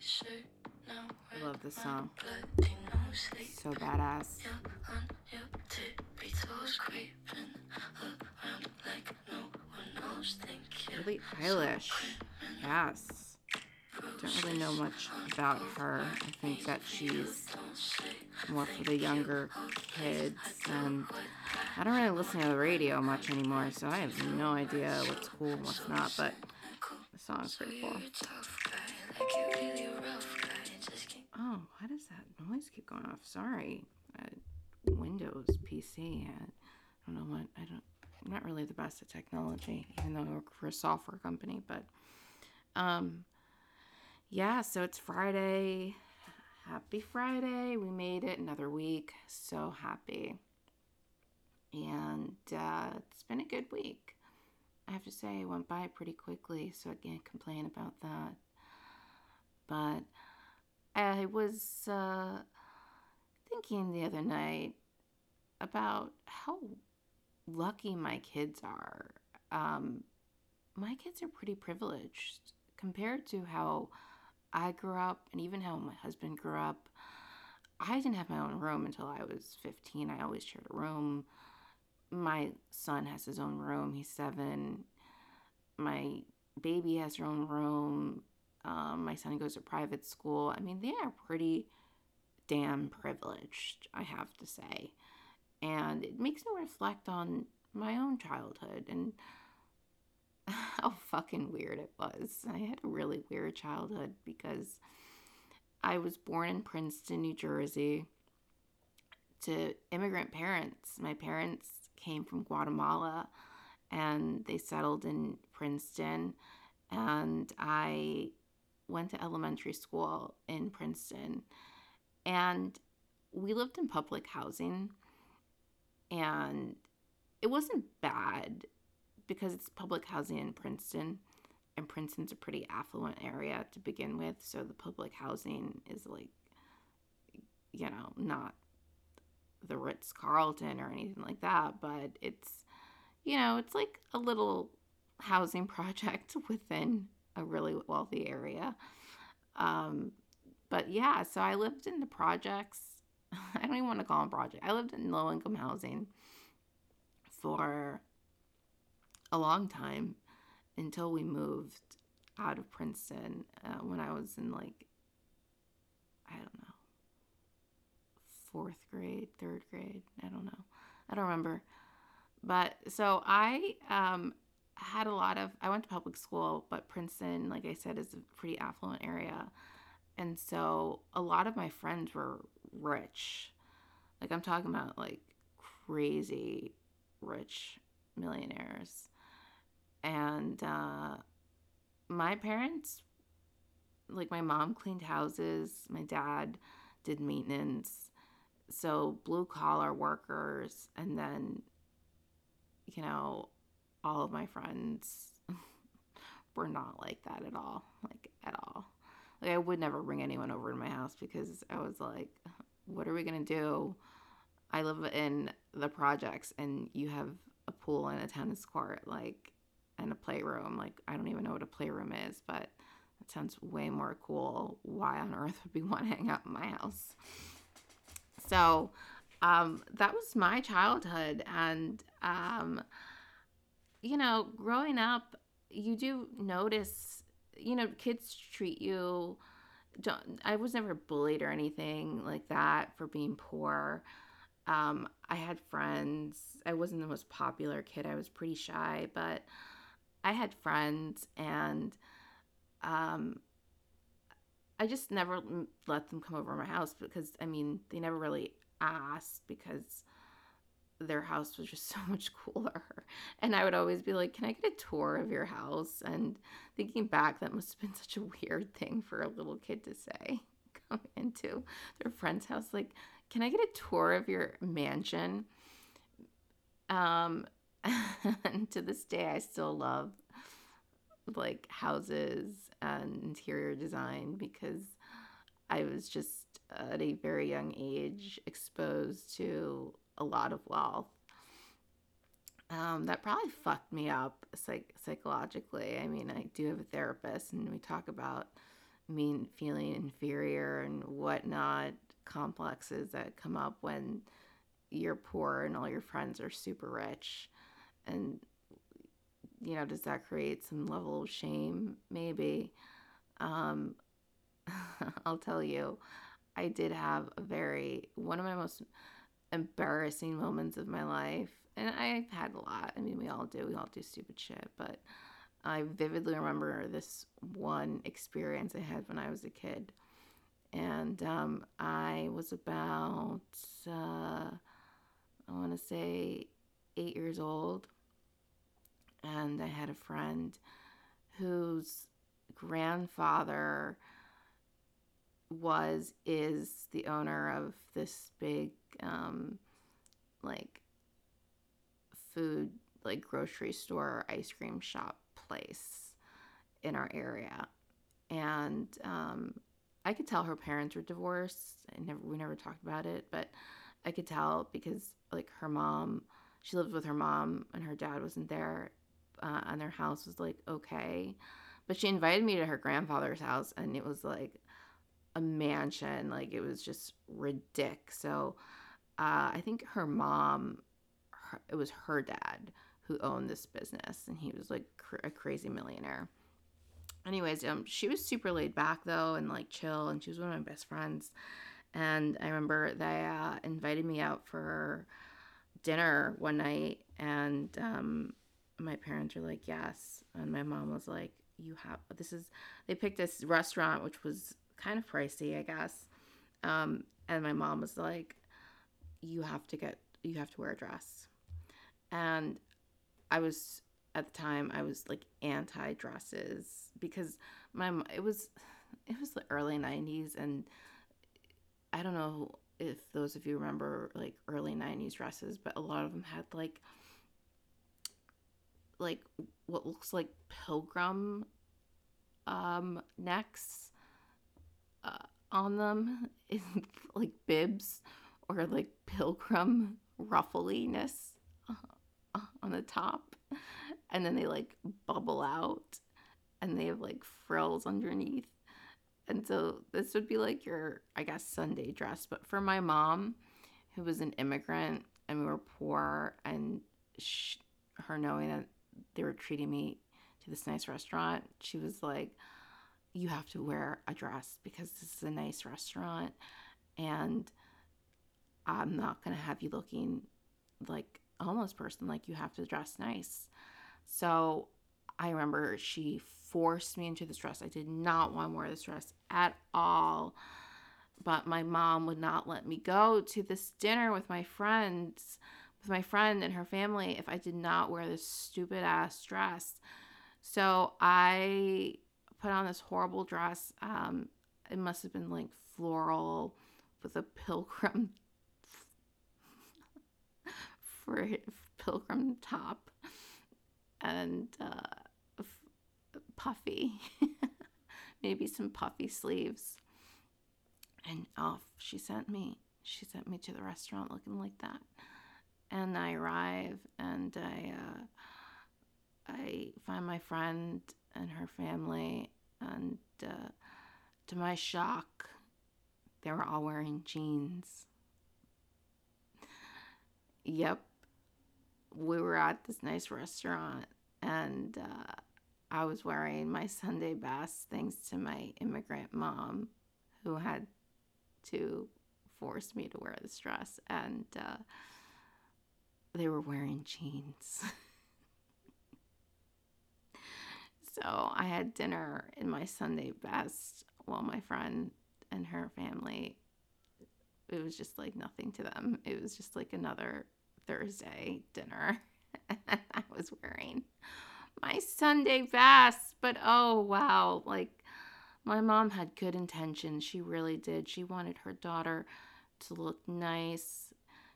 I love this song. So badass. Billie Eilish. Yes. Don't really know much about her. I think that she's more for the younger kids, and I don't really listen to the radio much anymore, so I have no idea what's cool and what's not. But the song's pretty cool. Going off? Sorry. Uh, Windows PC. I don't know what I don't. I'm not really the best at technology, even though I work for a software company. But um, yeah. So it's Friday. Happy Friday. We made it another week. So happy. And uh, it's been a good week. I have to say, it went by pretty quickly, so I can't complain about that. But I was uh, thinking the other night about how lucky my kids are. Um, my kids are pretty privileged compared to how I grew up and even how my husband grew up. I didn't have my own room until I was 15. I always shared a room. My son has his own room. He's seven. My baby has her own room. Um, my son goes to private school. I mean, they are pretty damn privileged, I have to say. And it makes me reflect on my own childhood and how fucking weird it was. I had a really weird childhood because I was born in Princeton, New Jersey, to immigrant parents. My parents came from Guatemala and they settled in Princeton. And I went to elementary school in Princeton. And we lived in public housing. And it wasn't bad because it's public housing in Princeton. And Princeton's a pretty affluent area to begin with. So the public housing is like, you know, not the Ritz Carlton or anything like that, but it's, you know, it's like a little housing project within a really wealthy area. Um, but yeah, so I lived in the projects. I don't even want to call them projects. I lived in low income housing for a long time until we moved out of Princeton uh, when I was in like, I don't know, fourth grade, third grade. I don't know. I don't remember. But so I um, had a lot of, I went to public school, but Princeton, like I said, is a pretty affluent area. And so a lot of my friends were rich. Like I'm talking about like crazy rich millionaires. And uh, my parents, like my mom cleaned houses, my dad did maintenance. So blue collar workers. And then, you know, all of my friends were not like that at all. Like, at all. Like, I would never bring anyone over to my house because I was like, what are we to do? I live in the projects and you have a pool and a tennis court, like, and a playroom. Like, I don't even know what a playroom is, but that sounds way more cool. Why on earth would we want to hang out in my house? So, um, that was my childhood. And, um, you know, growing up, you do notice, you know, kids treat you. Don't, I was never bullied or anything like that for being poor. Um, I had friends. I wasn't the most popular kid. I was pretty shy, but I had friends, and um, I just never let them come over my house because I mean they never really asked because their house was just so much cooler. And I would always be like, Can I get a tour of your house? And thinking back, that must have been such a weird thing for a little kid to say, come into their friend's house. Like, can I get a tour of your mansion? Um, and to this day, I still love like houses and interior design because I was just at a very young age exposed to a lot of wealth. Um, that probably fucked me up psych- psychologically. I mean, I do have a therapist, and we talk about mean feeling inferior and whatnot complexes that come up when you're poor and all your friends are super rich and you know does that create some level of shame maybe um i'll tell you i did have a very one of my most embarrassing moments of my life and i've had a lot i mean we all do we all do stupid shit but I vividly remember this one experience I had when I was a kid. And um, I was about, uh, I want to say, eight years old. And I had a friend whose grandfather was, is the owner of this big, um, like, food, like, grocery store ice cream shop place in our area. And um, I could tell her parents were divorced. I never we never talked about it, but I could tell because like her mom, she lived with her mom and her dad wasn't there, uh, and their house was like okay, but she invited me to her grandfather's house, and it was like a mansion, like it was just ridiculous. So uh, I think her mom, her, it was her dad who owned this business, and he was like cr- a crazy millionaire. Anyways, um, she was super laid back though, and like chill, and she was one of my best friends. And I remember they uh, invited me out for dinner one night, and um, my parents were like, "Yes," and my mom was like, "You have this is." They picked this restaurant, which was kind of pricey, I guess. Um, and my mom was like, "You have to get, you have to wear a dress." And I was at the time I was like anti dresses because my it was it was the early 90s and I don't know if those of you remember like early 90s dresses but a lot of them had like like what looks like pilgrim um necks uh, on them in like bibs or like pilgrim ruffliness uh, uh, on the top and then they like bubble out and they have like frills underneath. And so this would be like your, I guess, Sunday dress. But for my mom, who was an immigrant and we were poor, and she, her knowing that they were treating me to this nice restaurant, she was like, You have to wear a dress because this is a nice restaurant. And I'm not going to have you looking like a homeless person. Like, you have to dress nice. So I remember she forced me into this dress. I did not want to wear this dress at all. But my mom would not let me go to this dinner with my friends, with my friend and her family, if I did not wear this stupid ass dress. So I put on this horrible dress. Um, it must have been like floral with a pilgrim for pilgrim top and uh, puffy, maybe some puffy sleeves. And off she sent me. She sent me to the restaurant looking like that. And I arrive and I uh, I find my friend and her family, and uh, to my shock, they were all wearing jeans. Yep, we were at this nice restaurant and uh, I was wearing my Sunday best thanks to my immigrant mom who had to force me to wear this dress and uh, they were wearing jeans. so I had dinner in my Sunday best while my friend and her family it was just like nothing to them. It was just like another Thursday dinner. I was wearing my Sunday best, but oh wow, like my mom had good intentions. She really did. She wanted her daughter to look nice.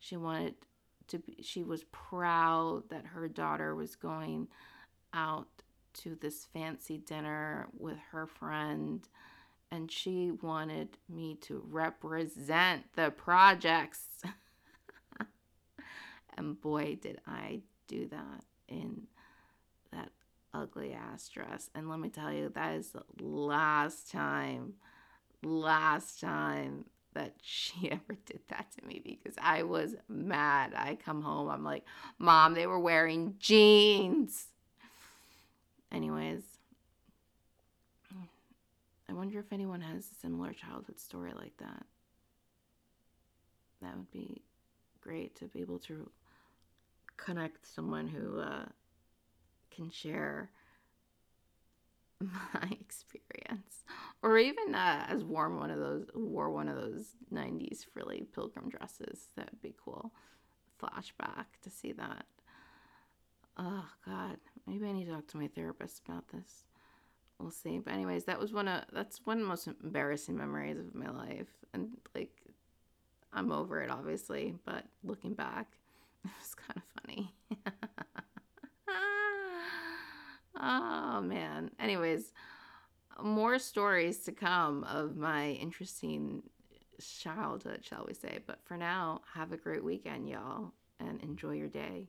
She wanted to be, she was proud that her daughter was going out to this fancy dinner with her friend and she wanted me to represent the projects. And boy, did I do that in that ugly ass dress. And let me tell you, that is the last time, last time that she ever did that to me because I was mad. I come home, I'm like, Mom, they were wearing jeans. Anyways, I wonder if anyone has a similar childhood story like that. That would be great to be able to connect someone who uh, can share my experience. Or even uh, as worn one of those wore one of those 90s frilly pilgrim dresses. That would be cool. Flashback to see that. Oh god. Maybe i need to talk to my therapist about this. We'll see. But anyways that was one of that's one of the most embarrassing memories of my life. And like i'm over it obviously. But looking back it was kind of funny oh man anyways more stories to come of my interesting childhood, shall we say. But for now, have a great weekend, y'all, and enjoy your day.